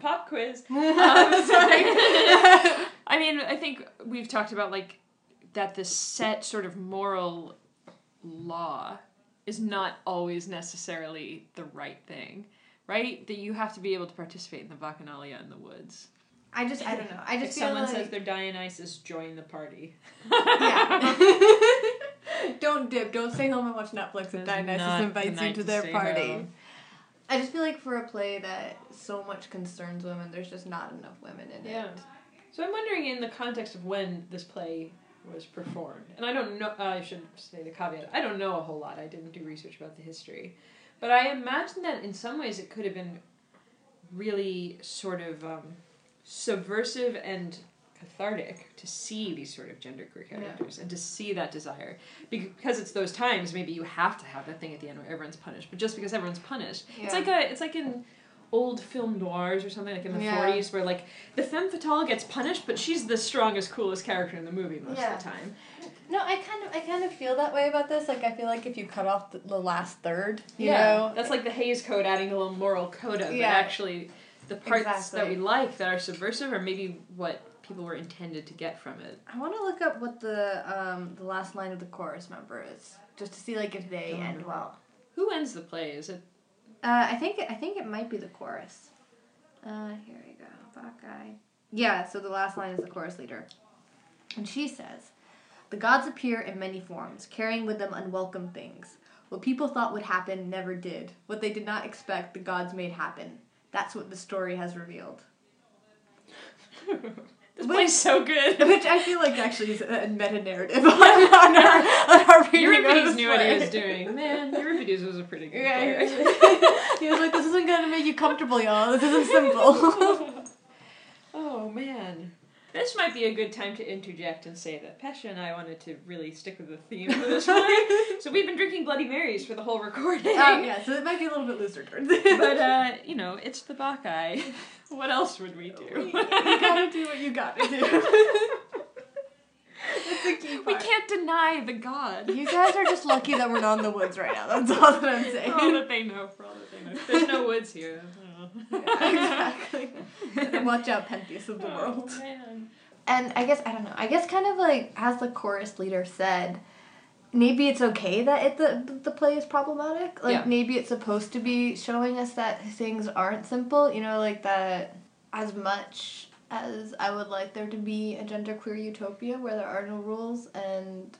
Speaker 2: Pop quiz. Um, sorry. I mean, I think we've talked about like that the set sort of moral law is not always necessarily the right thing, right? That you have to be able to participate in the bacchanalia in the woods.
Speaker 1: I just, I don't know. I
Speaker 2: If
Speaker 1: just feel
Speaker 2: someone
Speaker 1: like.
Speaker 2: says they're Dionysus, join the party.
Speaker 1: yeah. don't dip. Don't stay home and watch Netflix if Dionysus invites you to
Speaker 2: to
Speaker 1: their party.
Speaker 2: home.
Speaker 1: I just feel like for a play that so much concerns women, there's just not enough women in
Speaker 2: Yeah.
Speaker 1: it.
Speaker 2: So I'm wondering, in the context of when this play was performed, and I don't know. Uh, I should say the caveat. I don't know a whole lot. I didn't do research about the history, but I imagine that in some ways it could have been really sort of um, subversive and cathartic to see these sort of gender
Speaker 1: queer
Speaker 2: characters and to see that desire because it's those times maybe you have to have that thing at the end where everyone's punished but just because everyone's punished it's like a it's like in old film noirs or something like in the
Speaker 1: Yeah.
Speaker 2: 40s where like the femme fatale gets punished but she's the strongest coolest character in the movie most
Speaker 1: Yeah.
Speaker 2: of the time
Speaker 1: No, I kind of I kind of feel that way about this. Like I feel like if you cut off the, the last third, you know,
Speaker 2: that's like the Hays Code adding a little moral coda but
Speaker 1: Yeah.
Speaker 2: actually the parts that we like that are subversive are maybe what people were intended to get from it
Speaker 1: I want to look up what the um the last line of the chorus member is, just to see like if they end
Speaker 2: know.
Speaker 1: well.
Speaker 2: who ends the play is it
Speaker 1: Uh, I think I think it might be the chorus. Uh, here we go, Bacchae. Yeah, so the last line is the chorus leader, and she says, The gods appear in many forms, carrying with them unwelcome things. What people thought would happen never did. What they did not expect, the gods made happen. That's what the story has revealed.
Speaker 2: this play's so good.
Speaker 1: Which I feel like actually is a meta narrative on, on, our, on our reading of
Speaker 2: Euripides knew what he was doing. Man, Euripides was a pretty good
Speaker 1: Yeah,
Speaker 2: player.
Speaker 1: he was like, "This isn't gonna make you comfortable, y'all. This isn't simple."
Speaker 2: oh man. This might be a good time to interject and say that Pesha and I wanted to really stick with the theme for this one. so we've been drinking Bloody Marys for the whole recording.
Speaker 1: Oh yeah, so it might be a little bit looser towards
Speaker 2: But uh, you know, it's the Bacchae. What else would we do?
Speaker 1: you gotta do what you gotta do. That's the key
Speaker 2: We can't deny the god.
Speaker 1: You guys are just lucky that we're not in the woods right now. That's all that I'm saying.
Speaker 2: For all that they know, for all that they know. There's no woods here.
Speaker 1: Yeah, exactly. Watch out, Pentheus of the
Speaker 2: Oh,
Speaker 1: world.
Speaker 2: man.
Speaker 1: And I guess I don't know. I guess kind of like as the chorus leader said, maybe it's okay that it the the play is problematic. Like
Speaker 2: Yeah.
Speaker 1: maybe it's supposed to be showing us that things aren't simple. You know, like that as much as I would like there to be a genderqueer utopia where there are no rules and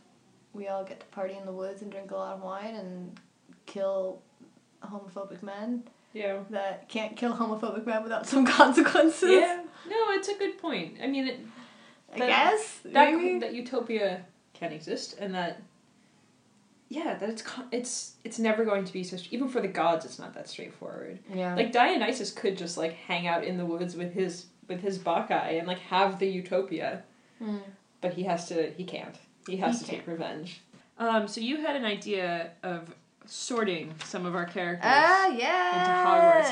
Speaker 1: we all get to party in the woods and drink a lot of wine and kill homophobic men
Speaker 2: Yeah.
Speaker 1: that can't kill homophobic men without some consequences.
Speaker 2: Yeah. No, it's a good point. I mean, it,
Speaker 1: I
Speaker 2: That-
Speaker 1: guess.
Speaker 2: that
Speaker 1: maybe.
Speaker 2: that utopia can exist, and that yeah, that it's it's it's never going to be so. Even for the gods, it's not that straightforward.
Speaker 1: yeah.
Speaker 2: Like Dionysus could just like hang out in the woods with his with his Bacchae and like have the utopia,
Speaker 1: Hmm.
Speaker 2: but he has to. He can't. He has
Speaker 1: He
Speaker 2: to take revenge. Um. So you had an idea of sorting some of our characters.
Speaker 1: Ah, yes.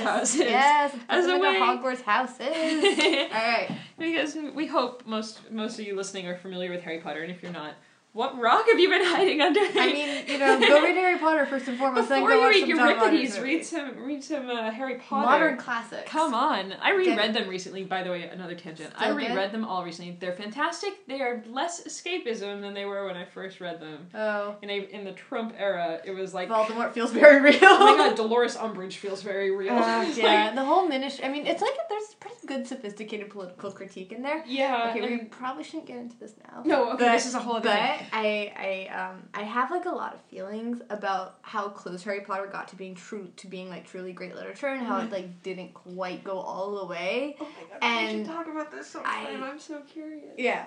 Speaker 2: Hogwarts houses.
Speaker 1: Yes,
Speaker 2: As a way-
Speaker 1: Hogwarts houses. All right.
Speaker 2: Because we hope most most of you listening are familiar with Harry Potter, and if you're not, what rock have you been hiding under?
Speaker 1: I mean, you know, go read Harry Potter first and foremost.
Speaker 2: Before
Speaker 1: then go
Speaker 2: you read
Speaker 1: some
Speaker 2: your
Speaker 1: John
Speaker 2: Euripides, read some read some uh, Harry Potter.
Speaker 1: modern classics.
Speaker 2: Come on, I reread them recently. By the way, another tangent. I
Speaker 1: Still good?
Speaker 2: reread them all recently. They're fantastic. They are less escapism than they were when I first read them.
Speaker 1: Oh,
Speaker 2: In a in the Trump era, it was like,
Speaker 1: Voldemort feels very real.
Speaker 2: oh my god, Dolores Umbridge feels very real.
Speaker 1: Uh, yeah,
Speaker 2: like-
Speaker 1: the whole ministry. I mean, it's like there's pretty good, sophisticated political critique in there.
Speaker 2: yeah.
Speaker 1: Okay, we probably shouldn't get into this now.
Speaker 2: no, okay,
Speaker 1: But-
Speaker 2: this is a whole other
Speaker 1: But
Speaker 2: thing.
Speaker 1: I, I, um, I have like a lot of feelings about how close Harry Potter got to being true to being like truly great literature, and how it like didn't quite go all the way.
Speaker 2: Oh my god,
Speaker 1: and
Speaker 2: we should talk about this sometime.
Speaker 1: I-
Speaker 2: I'm so curious.
Speaker 1: Yeah.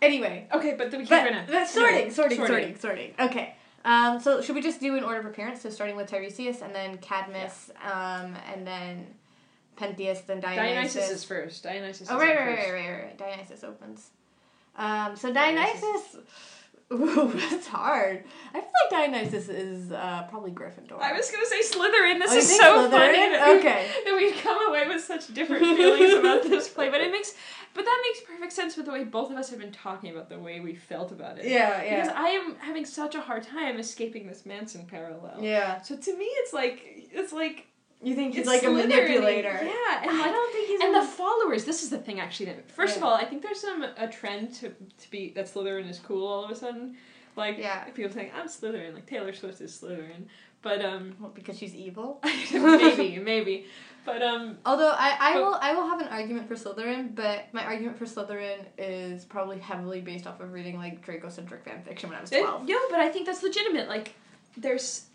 Speaker 1: Anyway,
Speaker 2: Okay, but then we
Speaker 1: but,
Speaker 2: keep gonna
Speaker 1: but sorting,
Speaker 2: anyway,
Speaker 1: sorting, sorting, sorting, Okay. Um, so should we just do in order of appearance? So starting with Tiresias, and then Cadmus, um, and then Pentheus, then Dionysus.
Speaker 2: Dionysus is first. Dionysus.
Speaker 1: Oh
Speaker 2: is
Speaker 1: right,
Speaker 2: up
Speaker 1: right,
Speaker 2: first.
Speaker 1: right, right, right, right. Dionysus opens. Um, so Dionysus. Ooh, that's hard. I feel like Dionysus is uh, probably Gryffindor.
Speaker 2: I was gonna say Slytherin. This
Speaker 1: Oh,
Speaker 2: is so
Speaker 1: Slytherin?
Speaker 2: funny that, we,
Speaker 1: Okay.
Speaker 2: that we've come away with such different feelings about this play, but it makes, but that makes perfect sense with the way both of us have been talking about the way we felt about it.
Speaker 1: Yeah, yeah.
Speaker 2: Because I am having such a hard time escaping this Manson parallel.
Speaker 1: yeah.
Speaker 2: So to me, it's like it's like
Speaker 1: You think he's
Speaker 2: it's
Speaker 1: like a
Speaker 2: Slytherin-y.
Speaker 1: manipulator?
Speaker 2: Yeah, and
Speaker 1: I don't think he's
Speaker 2: and
Speaker 1: a
Speaker 2: the followers. This is the thing, actually. That first of all, I think there's some a trend to to be that Slytherin is cool all of a sudden. Like
Speaker 1: Yeah.
Speaker 2: people saying I'm Slytherin, like Taylor Swift is Slytherin, but um
Speaker 1: Well, because she's evil.
Speaker 2: maybe maybe, but um
Speaker 1: Although I, I
Speaker 2: But-
Speaker 1: will I will have an argument for Slytherin, but my argument for Slytherin is probably heavily based off of reading like Draco-centric fan fiction when I was
Speaker 2: it-
Speaker 1: twelve.
Speaker 2: no, but I think that's legitimate. Like there's.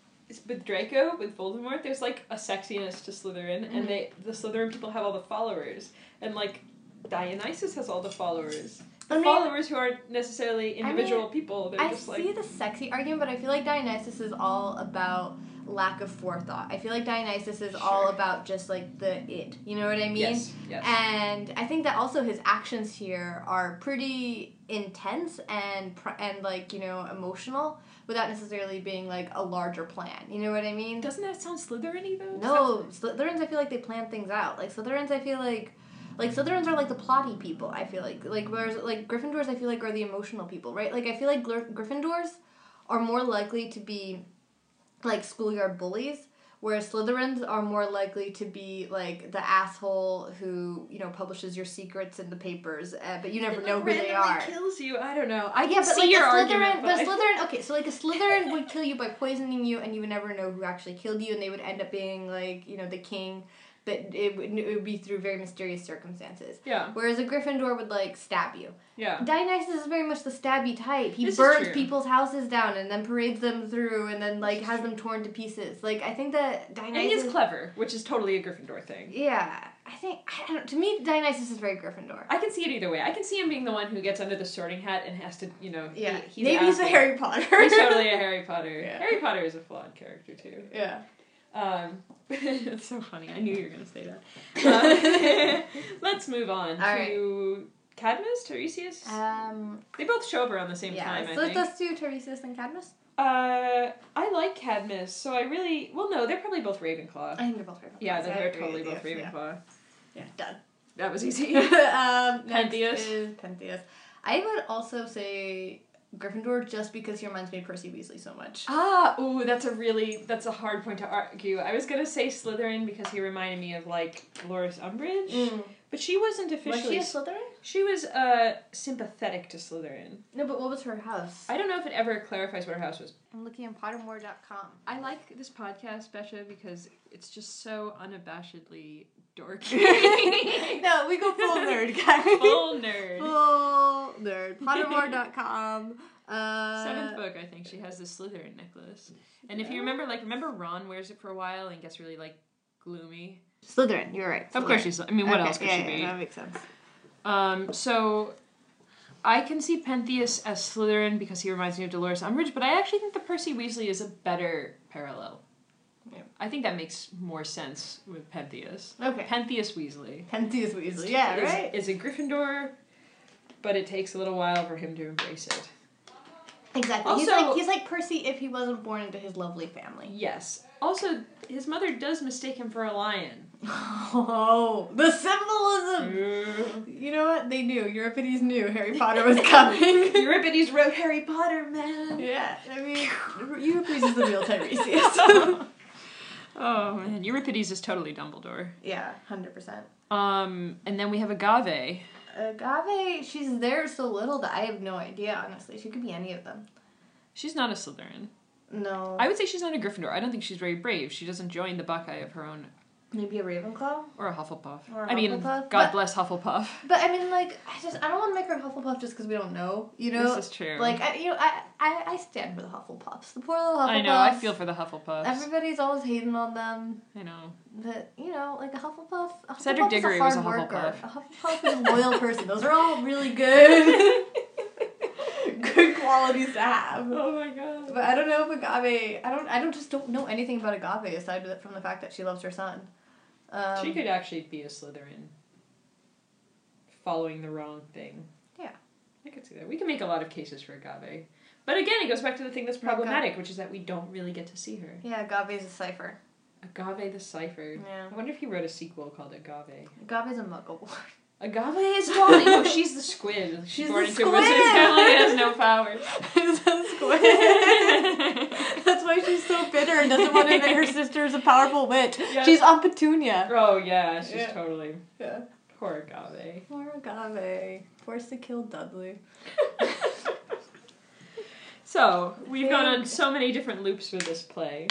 Speaker 2: With Draco, with Voldemort, there's like a sexiness to Slytherin,
Speaker 1: Mhm.
Speaker 2: and they the Slytherin people have all the followers, and like Dionysus has all the followers.
Speaker 1: I mean,
Speaker 2: followers who aren't necessarily
Speaker 1: I mean,
Speaker 2: individual people. They're
Speaker 1: I
Speaker 2: just
Speaker 1: see
Speaker 2: like
Speaker 1: the sexy argument, but I feel like Dionysus is all about lack of forethought. I feel like Dionysus is all about just like the it. You know what I mean?
Speaker 2: yes, yes.
Speaker 1: And I think that also his actions here are pretty intense and pr- and like you know emotional, without necessarily being like a larger plan. You know what I mean?
Speaker 2: Doesn't that sound Slytherin-y though?
Speaker 1: No, Slytherins. I feel like they plan things out. Like Slytherins, I feel like, like Slytherins are like the plotty people. I feel like, like whereas like Gryffindors, I feel like are the emotional people, right? Like I feel like Gryffindors are more likely to be like schoolyard bullies, whereas Slytherins are more likely to be like the asshole who you know publishes your secrets in the papers, uh, but you never
Speaker 2: It,
Speaker 1: know who they are.
Speaker 2: kills you. I don't know. I
Speaker 1: yeah, but
Speaker 2: see
Speaker 1: like
Speaker 2: your
Speaker 1: a Slytherin,
Speaker 2: argument,
Speaker 1: but a
Speaker 2: I-
Speaker 1: Slytherin, okay, so like a Slytherin would kill you by poisoning you, and you would never know who actually killed you, and they would end up being like you know the king but it would, it would be through very mysterious circumstances.
Speaker 2: Yeah.
Speaker 1: Whereas a Gryffindor would like stab you.
Speaker 2: Yeah.
Speaker 1: Dionysus is very much the stabby type. He
Speaker 2: This is
Speaker 1: burns people's houses down and then parades them through and then like has them torn to pieces. Like I think that
Speaker 2: And
Speaker 1: Dionysus.
Speaker 2: he is clever, which is totally a Gryffindor thing.
Speaker 1: Yeah, I think I don't. To me, Dionysus is very Gryffindor.
Speaker 2: I can see it either way. I can see him being the one who gets under the sorting hat and has to, you know, he-
Speaker 1: Yeah,
Speaker 2: he's
Speaker 1: maybe he's a. Harry Potter.
Speaker 2: He's totally a Harry Potter.
Speaker 1: Yeah.
Speaker 2: Harry Potter is a flawed character too.
Speaker 1: yeah.
Speaker 2: Um, it's so funny. I knew you were gonna say that. Um, let's move on
Speaker 1: All
Speaker 2: to Cadmus, Tiresias.
Speaker 1: Um.
Speaker 2: they both show up around the same
Speaker 1: yeah.
Speaker 2: time. I
Speaker 1: so
Speaker 2: think.
Speaker 1: let's do Tiresias and Cadmus.
Speaker 2: Uh, I like Cadmus, so I really well no, they're probably both Ravenclaw.
Speaker 1: I think they're both Ravenclaw.
Speaker 2: Yeah, they're, they're totally both. Ravenclaw.
Speaker 1: Yeah. yeah done.
Speaker 2: That was easy.
Speaker 1: um,
Speaker 2: Pentheus.
Speaker 1: Pentheus. I would also say Gryffindor just because he reminds me of Percy Weasley so much.
Speaker 2: Ah, ooh, that's a really that's a hard point to argue. I was gonna say Slytherin because he reminded me of like Dolores Umbridge, but she wasn't officially.
Speaker 1: Was
Speaker 2: officially.
Speaker 1: she a Slytherin?
Speaker 2: she was uh sympathetic to Slytherin.
Speaker 1: No, but what was her house?
Speaker 2: I don't know if it ever clarifies what her house was.
Speaker 1: I'm looking on Pottermore.com.
Speaker 2: I like this podcast, Pesha, because it's just so unabashedly dorky.
Speaker 1: no, we go full nerd, guys.
Speaker 2: Full nerd.
Speaker 1: Full nerd. Pottermore.com. Uh,
Speaker 2: Seventh book, I think she has the Slytherin necklace, and if you remember, like, remember Ron wears it for a while and gets really like gloomy.
Speaker 1: Slytherin, you're right.
Speaker 2: Of course she's. I mean, what
Speaker 1: Okay,
Speaker 2: else could
Speaker 1: yeah,
Speaker 2: she
Speaker 1: yeah,
Speaker 2: be?
Speaker 1: That makes sense.
Speaker 2: Um, so I can see Pentheus as Slytherin because he reminds me of Dolores Umbridge, but I actually think the Percy Weasley is a better parallel.
Speaker 1: Yeah.
Speaker 2: I think that makes more sense with Pentheus.
Speaker 1: Okay.
Speaker 2: Pentheus Weasley.
Speaker 1: Pentheus Weasley. Yeah,
Speaker 2: is,
Speaker 1: right?
Speaker 2: Is a Gryffindor, but it takes a little while for him to embrace it.
Speaker 1: Exactly. he's like he's like Percy if he wasn't born into his lovely family.
Speaker 2: Yes. Also, his mother does mistake him for a lion.
Speaker 1: Oh, the symbolism! Mm. You know what? They knew. Euripides knew Harry Potter was coming.
Speaker 2: Euripides wrote Harry Potter, man.
Speaker 1: yeah, I mean, Euripides is the real Tiresias.
Speaker 2: Oh man, Euripides is totally Dumbledore.
Speaker 1: yeah, hundred percent.
Speaker 2: Um, and then we have Agave.
Speaker 1: Agave, she's there so little that I have no idea. Honestly, she could be any of them.
Speaker 2: She's not a Slytherin.
Speaker 1: No,
Speaker 2: I would say she's not a Gryffindor. I don't think she's very brave. She doesn't join the Bacchae of her own,
Speaker 1: maybe a Ravenclaw.
Speaker 2: or a Hufflepuff.
Speaker 1: Or a
Speaker 2: I mean, God
Speaker 1: but-
Speaker 2: bless Hufflepuff.
Speaker 1: But I mean, like, I just I don't want to make her Hufflepuff just because we don't know. You know,
Speaker 2: This is true.
Speaker 1: like I you know I, I I stand for the Hufflepuffs. The poor little Hufflepuffs.
Speaker 2: I know. I feel for the Hufflepuffs.
Speaker 1: Everybody's always hating on them.
Speaker 2: I know.
Speaker 1: But you know, like a Hufflepuff. A
Speaker 2: Cedric Diggory
Speaker 1: is a
Speaker 2: was a
Speaker 1: worker.
Speaker 2: Hufflepuff.
Speaker 1: A Hufflepuff is a loyal person. Those are all really good, good qualities to have.
Speaker 2: Oh my god.
Speaker 1: But I don't know if Agave. I don't. I don't just don't know anything about Agave aside from the fact that she loves her son. Um,
Speaker 2: she could actually be a Slytherin. Following the wrong thing.
Speaker 1: Yeah.
Speaker 2: I could see that. We can make a lot of cases for Agave. But again, it goes back to the thing that's
Speaker 1: Okay.
Speaker 2: problematic, which is that we don't really get to see her.
Speaker 1: Yeah, Agave is a cipher.
Speaker 2: Agave the Cipher.
Speaker 1: Yeah.
Speaker 2: I wonder if he wrote a sequel called Agave.
Speaker 1: Agave is a muggle.
Speaker 2: Agave is Dolly. no, she's the squib.
Speaker 1: She's
Speaker 2: born
Speaker 1: the
Speaker 2: into a wizard's
Speaker 1: squib.
Speaker 2: family and has no powers.
Speaker 1: It's a squib. That's why she's so bitter and doesn't want to admit her sister is a powerful witch.
Speaker 2: Yeah.
Speaker 1: She's on Petunia.
Speaker 2: Oh yeah, she's
Speaker 1: Yeah.
Speaker 2: totally
Speaker 1: Yeah.
Speaker 2: poor Agave.
Speaker 1: Poor Agave. Forced to kill Dudley.
Speaker 2: So we've gone on so many different loops with this play,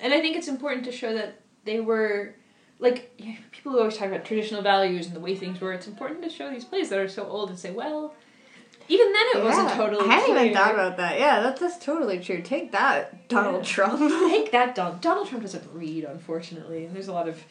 Speaker 2: and I think it's important to show that they were like yeah, people who always talk about traditional values and the way things were. It's important to show these plays that are so old and say, well, even then it wasn't totally.
Speaker 1: I hadn't even thought about that. Yeah, that's, that's totally true. Take that, Donald
Speaker 2: Yeah.
Speaker 1: Trump.
Speaker 2: Take that, Donald. Donald Trump doesn't read, unfortunately, and there's a lot of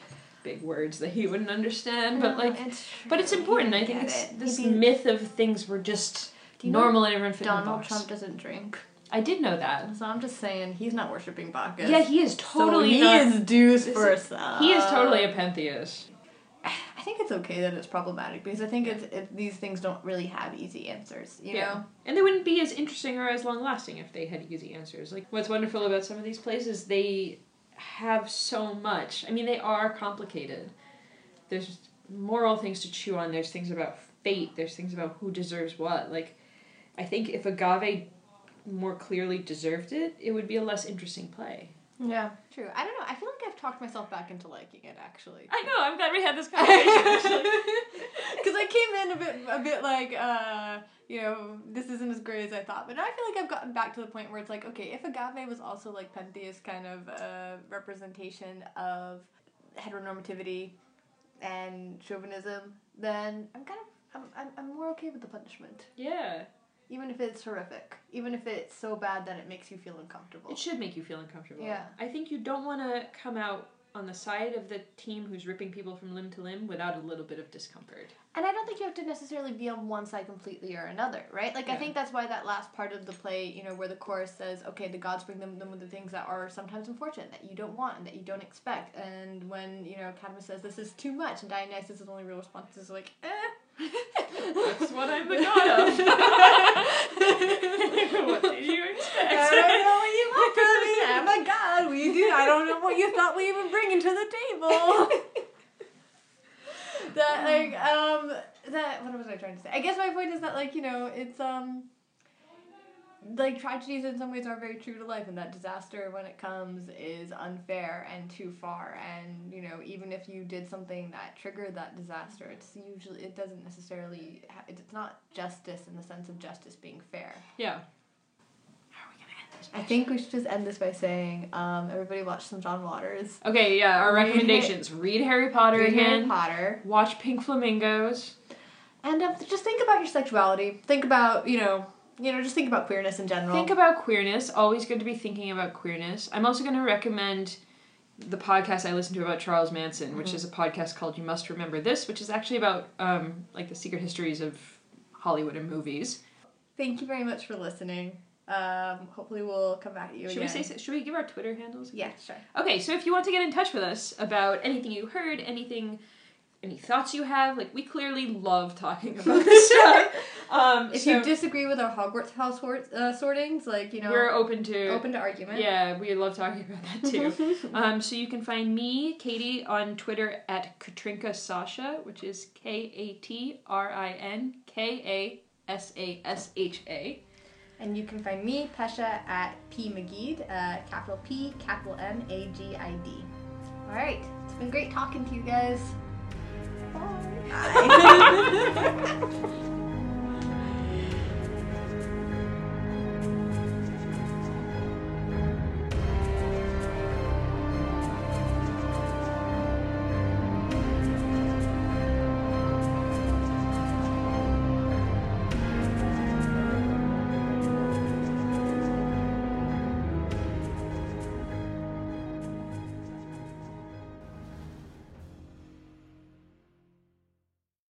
Speaker 2: big words that he wouldn't understand. But like,
Speaker 1: it's
Speaker 2: but it's important. I think it's
Speaker 1: it.
Speaker 2: this
Speaker 1: Maybe
Speaker 2: myth of things were just
Speaker 1: Do you know
Speaker 2: normal and everyone fit
Speaker 1: Donald. Trump doesn't drink.
Speaker 2: I did know that.
Speaker 1: So I'm just saying he's not worshiping Bacchus.
Speaker 2: Yeah, he is totally.
Speaker 1: so he
Speaker 2: not-
Speaker 1: is deuce for
Speaker 2: is-. He is totally a Pentheus.
Speaker 1: I think it's okay that it's problematic because I think it's it, these things don't really have easy answers. You
Speaker 2: Yeah.
Speaker 1: know.
Speaker 2: And they wouldn't be as interesting or as long lasting if they had easy answers. Like what's wonderful about some of these places, they have so much. I mean, they are complicated. There's moral things to chew on. There's things about fate. There's things about who deserves what. Like, I think if Agave more clearly deserved it, it would be a less interesting play.
Speaker 1: Yeah. True. I don't know. I feel talked myself back into liking it actually.
Speaker 2: I know. I'm glad we had this conversation. actually.
Speaker 1: Because I came in a bit, a bit like, uh, you know, this isn't as great as I thought. But now I feel like I've gotten back to the point where it's like, okay, if Agave was also like Pentheus kind of uh, representation of heteronormativity and chauvinism, then I'm kind of I'm, I'm, I'm more okay with the punishment.
Speaker 2: Yeah.
Speaker 1: Even if it's horrific. Even if it's so bad that it makes you feel uncomfortable.
Speaker 2: It should make you feel uncomfortable.
Speaker 1: Yeah.
Speaker 2: I think you don't want to come out on the side of the team who's ripping people from limb to limb without a little bit of discomfort.
Speaker 1: And I don't think you have to necessarily be on one side completely or another, right? Like I think that's why that last part of the play, you know, where the chorus says, "Okay, the gods bring them them with the things that are sometimes unfortunate, that you don't want and that you don't expect." And when you know Cadmus says, "This is too much," and Dionysus' only real response is like, "Eh."
Speaker 2: That's what I'm the god of. what did you expect?
Speaker 1: I don't know what you want from me. I'm a god. We do. I don't know what you thought we were bringing to the table. that like um that what was I trying to say? I guess my point is that like you know it's um like tragedies in some ways are very true to life and that disaster when it comes is unfair and too far and you know even if you did something that triggered that disaster it's usually it doesn't necessarily ha- it's not justice in the sense of justice being fair
Speaker 2: Yeah. How are we gonna end this?
Speaker 1: I think we should just end this by saying, um, everybody watch some John Waters.
Speaker 2: Okay, yeah, our
Speaker 1: Read
Speaker 2: recommendations. Read Harry Potter
Speaker 1: Read
Speaker 2: again.
Speaker 1: Harry Potter.
Speaker 2: Watch Pink Flamingos.
Speaker 1: And um, just think about your sexuality. Think about, you know, you know, just think about queerness in general.
Speaker 2: Think about queerness. Always good to be thinking about queerness. I'm also going to recommend the podcast I listened to about Charles Manson, which
Speaker 1: Mhm.
Speaker 2: is a podcast called You Must Remember This, which is actually about um, like the secret histories of Hollywood and movies.
Speaker 1: Thank you very much for listening. Um, hopefully we'll come back at you
Speaker 2: Should
Speaker 1: again.
Speaker 2: we say? Should we give our Twitter handles?
Speaker 1: Yeah, sure.
Speaker 2: Okay, so if you want to get in touch with us about anything you heard, anything, any thoughts you have, like we clearly love talking about this stuff. Um,
Speaker 1: If
Speaker 2: so
Speaker 1: you disagree with our Hogwarts house sort, uh, sortings, like, you know,
Speaker 2: we're open to
Speaker 1: open to argument.
Speaker 2: Yeah, we love talking about that too. um, so you can find me, Katie, on Twitter at Katrinka Sasha, which is K A T R I N K A S A S H A.
Speaker 1: And you can find me, Pesha, at P Magid, uh, capital P, capital M A G I D. All right. It's been great talking to you guys. Bye.